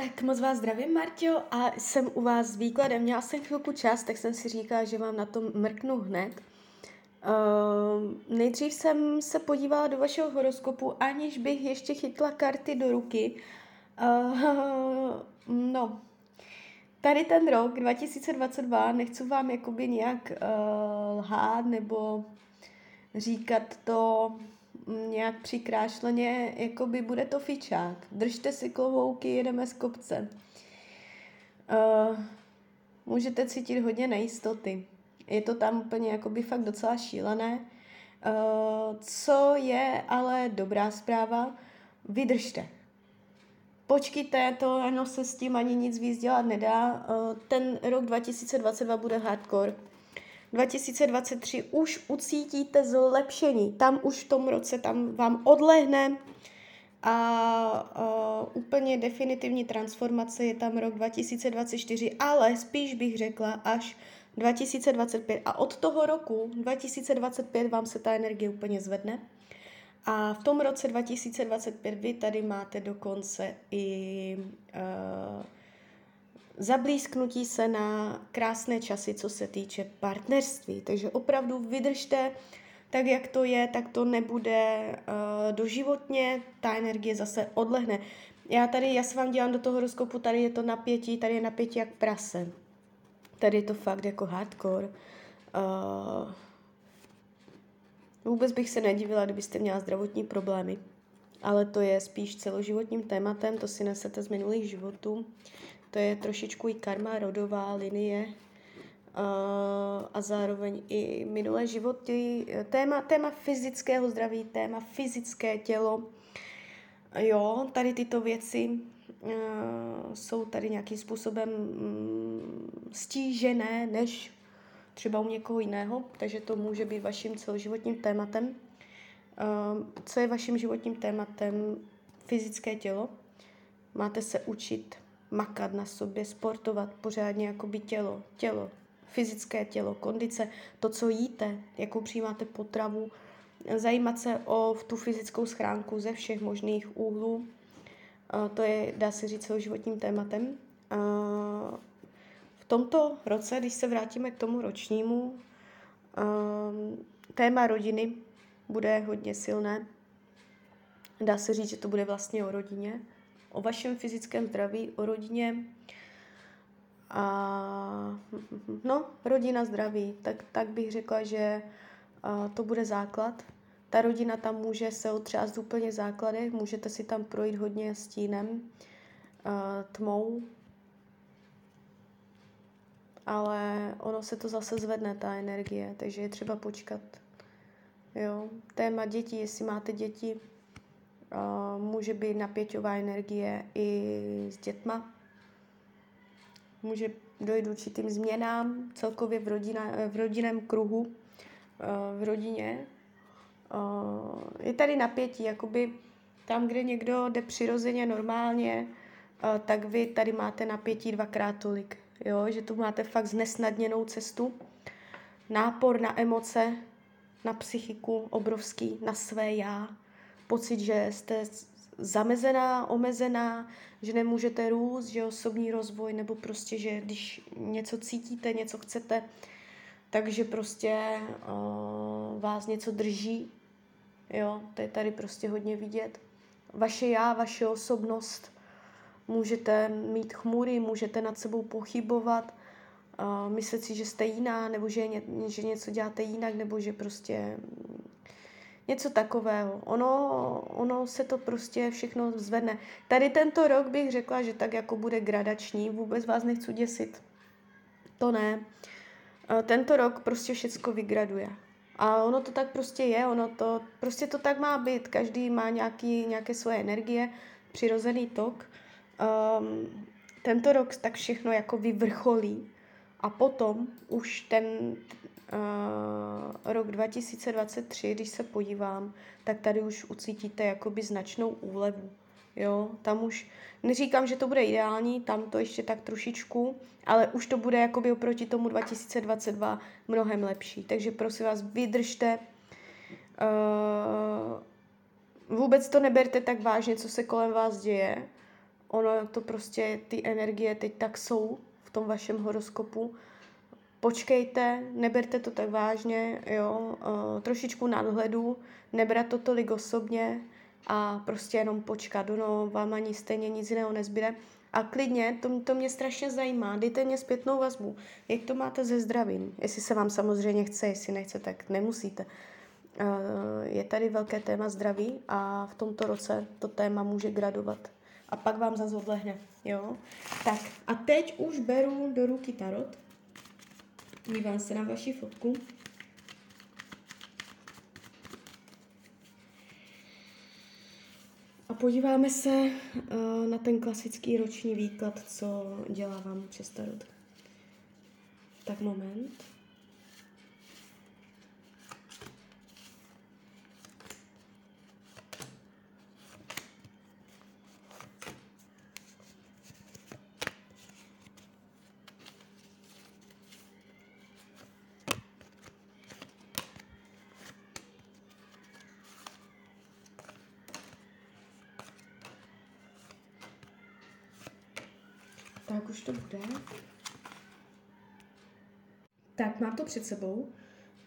Tak moc vás zdravím, Marťo, a jsem u vás s výkladem. Měla jsem chvilku čas, tak jsem si říkala, že vám na to mrknu hned. Uh, nejdřív jsem se podívala do vašeho horoskopu, aniž bych ještě chytla karty do ruky. Uh, no, tady ten rok 2022, nechci vám jakoby nějak uh, lhát nebo říkat to nějak přikrášleně, jako by bude to fičák. Držte si klohouky, jedeme z kopce. Uh, můžete cítit hodně nejistoty. Je to tam úplně jakoby fakt docela šílené. Uh, co je ale dobrá zpráva, vydržte. Počkejte, to ano se s tím ani nic víc dělat nedá. Uh, ten rok 2022 bude hardcore 2023 už ucítíte zlepšení. Tam už v tom roce, tam vám odlehne a uh, úplně definitivní transformace je tam rok 2024, ale spíš bych řekla až 2025. A od toho roku 2025 vám se ta energie úplně zvedne. A v tom roce 2025 vy tady máte dokonce i uh, zablízknutí se na krásné časy, co se týče partnerství. Takže opravdu vydržte, tak jak to je, tak to nebude uh, doživotně, ta energie zase odlehne. Já tady, já se vám dělám do toho horoskopu, tady je to napětí, tady je napětí jak prase. Tady je to fakt jako hardcore. Uh, vůbec bych se nedivila, kdybyste měla zdravotní problémy. Ale to je spíš celoživotním tématem, to si nesete z minulých životů. To je trošičku i karma, rodová linie a zároveň i minulé životy. Téma, téma fyzického zdraví, téma fyzické tělo. Jo, tady tyto věci jsou tady nějakým způsobem mm, stížené než třeba u někoho jiného, takže to může být vaším celoživotním tématem. Co je vaším životním tématem? Fyzické tělo. Máte se učit makat na sobě, sportovat pořádně jako by tělo, tělo, fyzické tělo, kondice, to, co jíte, jakou přijímáte potravu, zajímat se o tu fyzickou schránku ze všech možných úhlů. To je, dá se říct, celoživotním tématem. V tomto roce, když se vrátíme k tomu ročnímu, téma rodiny bude hodně silné. Dá se říct, že to bude vlastně o rodině o vašem fyzickém zdraví, o rodině a no, rodina zdraví, tak, tak bych řekla, že a, to bude základ. Ta rodina tam může se otřást úplně základech, můžete si tam projít hodně stínem, a, tmou, ale ono se to zase zvedne, ta energie, takže je třeba počkat. Jo. Téma dětí, jestli máte děti, může být napěťová energie i s dětma. Může dojít určitým změnám celkově v, rodina, v rodinném kruhu, v rodině. Je tady napětí, jakoby tam, kde někdo jde přirozeně normálně, tak vy tady máte napětí dvakrát tolik. Jo? Že tu máte fakt znesnadněnou cestu, nápor na emoce, na psychiku obrovský, na své já pocit, že jste zamezená, omezená, že nemůžete růst, že osobní rozvoj, nebo prostě, že když něco cítíte, něco chcete, takže prostě uh, vás něco drží. Jo, to je tady prostě hodně vidět. Vaše já, vaše osobnost, můžete mít chmury, můžete nad sebou pochybovat, uh, myslet si, že jste jiná, nebo že, ně, že něco děláte jinak, nebo že prostě Něco takového. Ono, ono se to prostě všechno zvedne. Tady tento rok bych řekla, že tak jako bude gradační, vůbec vás nechci děsit. To ne. Tento rok prostě všecko vygraduje. A ono to tak prostě je, ono to, prostě to tak má být. Každý má nějaký, nějaké svoje energie, přirozený tok. Um, tento rok tak všechno jako vyvrcholí a potom už ten, uh, rok 2023, když se podívám, tak tady už ucítíte jakoby značnou úlevu. Jo, tam už, neříkám, že to bude ideální, tam to ještě tak trošičku, ale už to bude jakoby oproti tomu 2022 mnohem lepší. Takže prosím vás, vydržte. Uh, vůbec to neberte tak vážně, co se kolem vás děje. ono to prostě, ty energie teď tak jsou v tom vašem horoskopu. Počkejte, neberte to tak vážně, jo, uh, trošičku nadhledu, nebrat to tolik osobně a prostě jenom počkat, no, vám ani stejně nic jiného nezbyde. A klidně, to, to mě strašně zajímá, dejte mě zpětnou vazbu, jak to máte ze zdravím. Jestli se vám samozřejmě chce, jestli nechce, tak nemusíte. Uh, je tady velké téma zdraví a v tomto roce to téma může gradovat. A pak vám zase odlehne, jo? Tak a teď už beru do ruky tarot. Dívám se na vaši fotku. A podíváme se uh, na ten klasický roční výklad, co dělávám přes tarot. Tak moment. Tak už to bude. Tak, mám to před sebou.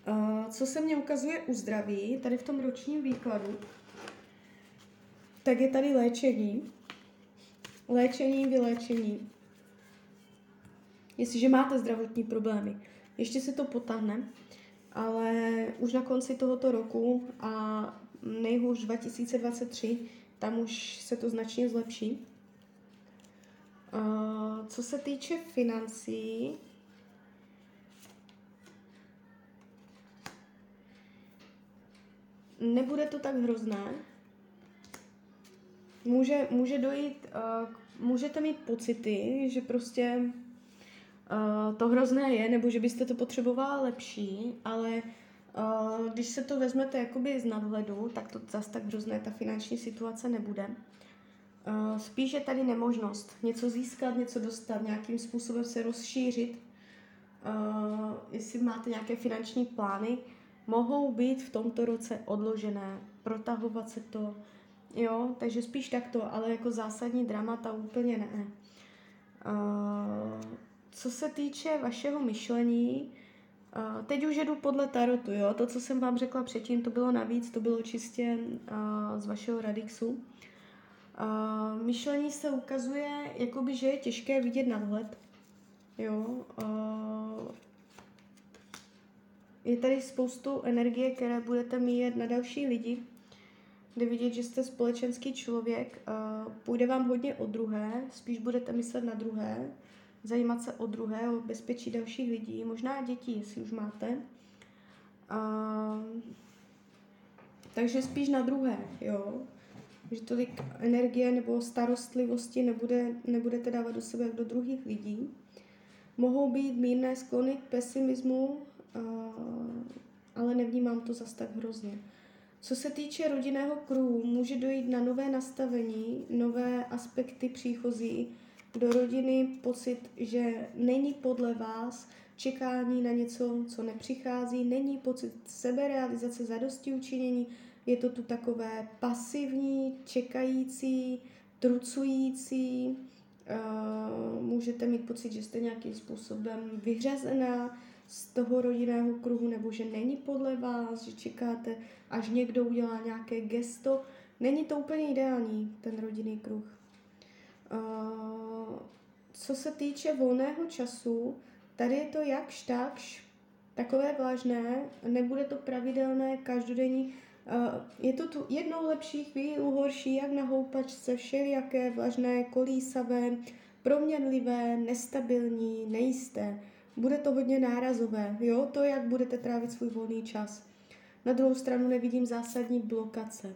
Uh, co se mně ukazuje u zdraví, tady v tom ročním výkladu, tak je tady léčení. Léčení, vyléčení. Jestliže máte zdravotní problémy, ještě se to potáhne, ale už na konci tohoto roku a nejhůř 2023, tam už se to značně zlepší. Uh, co se týče financí, nebude to tak hrozné. Může, může dojít, uh, můžete mít pocity, že prostě uh, to hrozné je, nebo že byste to potřebovala lepší, ale uh, když se to vezmete jakoby z nadhledu, tak to zase tak hrozné ta finanční situace nebude. Uh, spíš je tady nemožnost něco získat, něco dostat, nějakým způsobem se rozšířit. Uh, jestli máte nějaké finanční plány, mohou být v tomto roce odložené, protahovat se to, jo, takže spíš takto, ale jako zásadní dramata úplně ne. Uh, co se týče vašeho myšlení, uh, teď už jedu podle tarotu, jo, to, co jsem vám řekla předtím, to bylo navíc, to bylo čistě uh, z vašeho Radixu. Uh, myšlení se ukazuje, jakoby, že je těžké vidět nadhled. Jo, uh, je tady spoustu energie, které budete mít na další lidi. Jde vidět, že jste společenský člověk. Uh, půjde vám hodně o druhé, spíš budete myslet na druhé, zajímat se o druhé, o bezpečí dalších lidí, možná dětí, jestli už máte. Uh, takže spíš na druhé, jo že tolik energie nebo starostlivosti nebude, nebudete dávat do sebe do druhých lidí. Mohou být mírné sklony k pesimismu, ale nevnímám to zas tak hrozně. Co se týče rodinného kruhu, může dojít na nové nastavení, nové aspekty příchozí do rodiny, pocit, že není podle vás čekání na něco, co nepřichází, není pocit seberealizace, zadosti učinění, je to tu takové pasivní, čekající, trucující, uh, můžete mít pocit, že jste nějakým způsobem vyřazená z toho rodinného kruhu, nebo že není podle vás, že čekáte, až někdo udělá nějaké gesto. Není to úplně ideální, ten rodinný kruh. Uh, co se týče volného času, tady je to jakž takž takové vážné, nebude to pravidelné každodenní Eh, je to tu jednou lepší, chvíli horší, jak na houpačce, všelijaké, vlažné, kolísavé, proměnlivé, nestabilní, nejisté. Bude to hodně nárazové, jo, to, jak budete trávit svůj volný čas. Na druhou stranu nevidím zásadní blokace.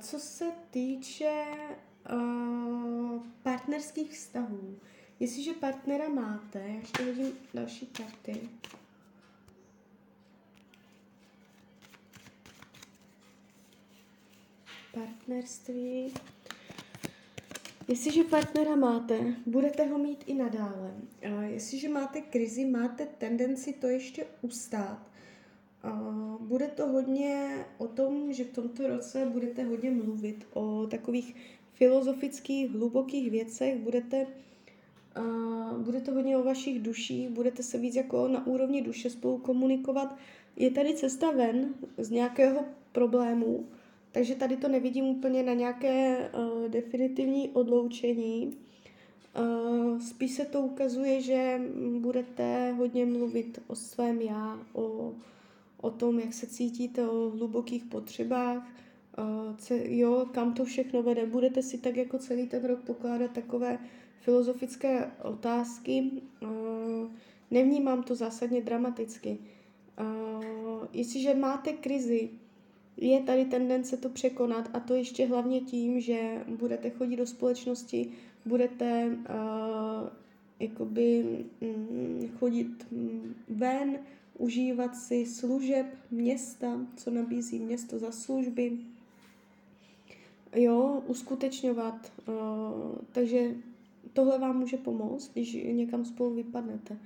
Co se týče partnerských vztahů, jestliže partnera máte, ještě vidím další karty. Partnerství. Jestliže partnera máte, budete ho mít i nadále. Jestliže máte krizi, máte tendenci to ještě ustát. Bude to hodně o tom, že v tomto roce budete hodně mluvit o takových filozofických, hlubokých věcech, budete, bude to hodně o vašich duších, budete se víc jako na úrovni duše spolu komunikovat. Je tady cesta ven z nějakého problému, takže tady to nevidím úplně na nějaké uh, definitivní odloučení. Uh, spíš se to ukazuje, že budete hodně mluvit o svém já, o, o tom, jak se cítíte, o hlubokých potřebách, uh, ce, jo, kam to všechno vede. Budete si tak jako celý ten rok pokládat takové filozofické otázky. Uh, nevnímám to zásadně dramaticky. Uh, jestliže máte krizi, je tady tendence to překonat a to ještě hlavně tím, že budete chodit do společnosti, budete uh, jakoby um, chodit um, ven, užívat si služeb města, co nabízí město za služby, jo, uskutečňovat. Uh, takže tohle vám může pomoct, když někam spolu vypadnete.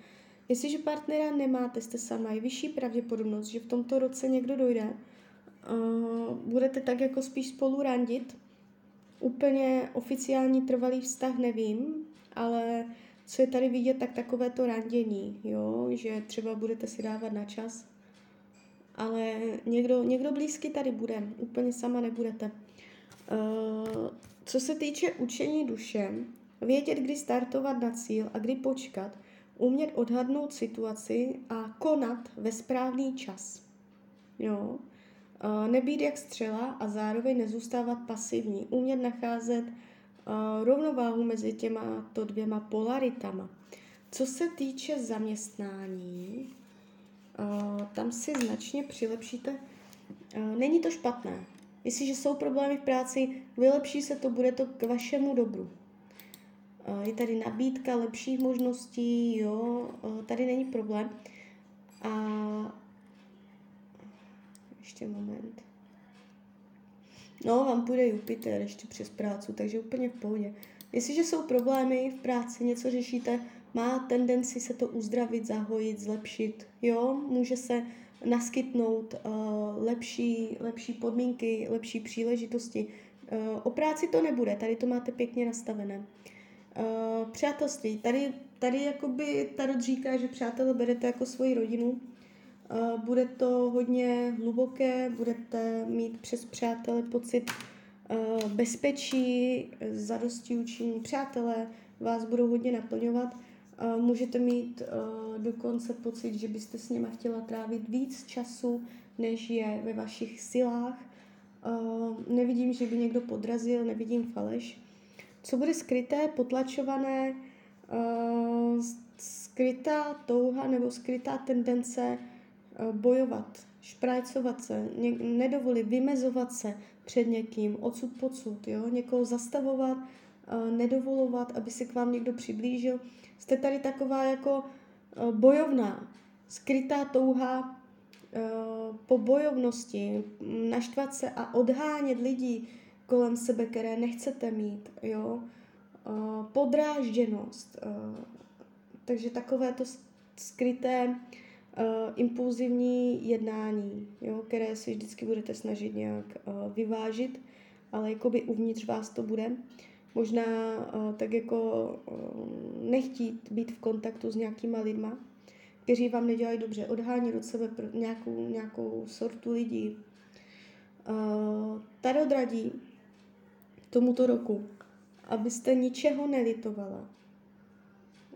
Jestliže partnera nemáte, jste sama, je vyšší pravděpodobnost, že v tomto roce někdo dojde, uh, budete tak jako spíš spolu randit. Úplně oficiální trvalý vztah nevím, ale co je tady vidět, tak takové to randění, jo, že třeba budete si dávat na čas, ale někdo, někdo blízký tady bude, úplně sama nebudete. Uh, co se týče učení duše, vědět, kdy startovat na cíl a kdy počkat, umět odhadnout situaci a konat ve správný čas. Jo? Nebýt jak střela a zároveň nezůstávat pasivní, umět nacházet rovnováhu mezi těma to dvěma polaritama. Co se týče zaměstnání, tam si značně přilepšíte. Není to špatné. Jestliže jsou problémy v práci, vylepší se to, bude to k vašemu dobru. Je tady nabídka lepších možností, jo, tady není problém. A ještě moment. No, vám půjde Jupiter ještě přes práci, takže úplně v pohodě. Jestliže jsou problémy v práci, něco řešíte, má tendenci se to uzdravit, zahojit, zlepšit. Jo, může se naskytnout uh, lepší, lepší podmínky, lepší příležitosti. Uh, o práci to nebude, tady to máte pěkně nastavené. Uh, přátelství. Tady, tady jakoby Tarot říká, že přátelé berete jako svoji rodinu, bude to hodně hluboké, budete mít přes přátele pocit eh, bezpečí, zadosti učení. Přátelé vás budou hodně naplňovat. Eh, můžete mít dokonce pocit, že byste s nimi chtěla trávit víc času, než je ve vašich silách. Nevidím, že by někdo podrazil, nevidím faleš. Co bude skryté, potlačované, skrytá touha nebo skrytá tendence Eh, bojovat, šprajcovat se, nedovolit vymezovat se před někým, odsud pocud, jo? někoho zastavovat, uh, nedovolovat, aby se k vám někdo přiblížil. Jste tady taková jako uh, bojovná, skrytá touha uh, po bojovnosti, naštvat se a odhánět lidi kolem sebe, které nechcete mít, jo? Podrážděnost. Takže takové to skryté uh, impulzivní jednání, jo, které si vždycky budete snažit nějak uh, vyvážit, ale jakoby uvnitř vás to bude. Možná uh, tak jako uh, nechtít být v kontaktu s nějakýma lidma, kteří vám nedělají dobře, odhání od sebe nějakou, nějakou sortu lidí. Uh, tarot radí tomuto roku, abyste ničeho nelitovala,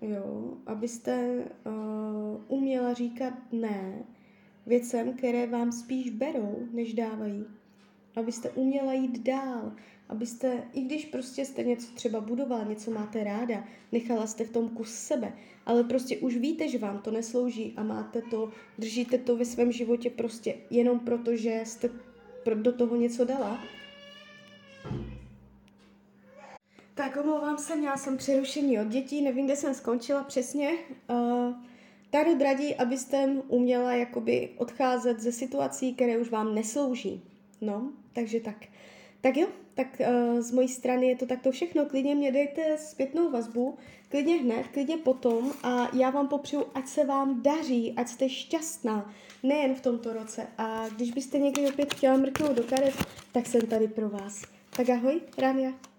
jo, abyste uh, uměla říkat ne věcem, které vám spíš berou, než dávají. Abyste uměla jít dál, abyste, i když prostě jste něco třeba budovala, něco máte ráda, nechala jste v tom kus sebe, ale prostě už víte, že vám to neslouží a máte to, držíte to ve svém životě prostě jenom proto, že jste do toho něco dala, tak omlouvám se, měla jsem přerušení od dětí, nevím, kde jsem skončila přesně. Uh, tady radí, abyste uměla jakoby odcházet ze situací, které už vám neslouží. No, takže tak. Tak jo, tak uh, z mojí strany je to takto všechno. Klidně mě dejte zpětnou vazbu, klidně hned, klidně potom a já vám popřeju, ať se vám daří, ať jste šťastná, nejen v tomto roce. A když byste někdy opět chtěla mrknout do karet, tak jsem tady pro vás. Tak ahoj, Rania.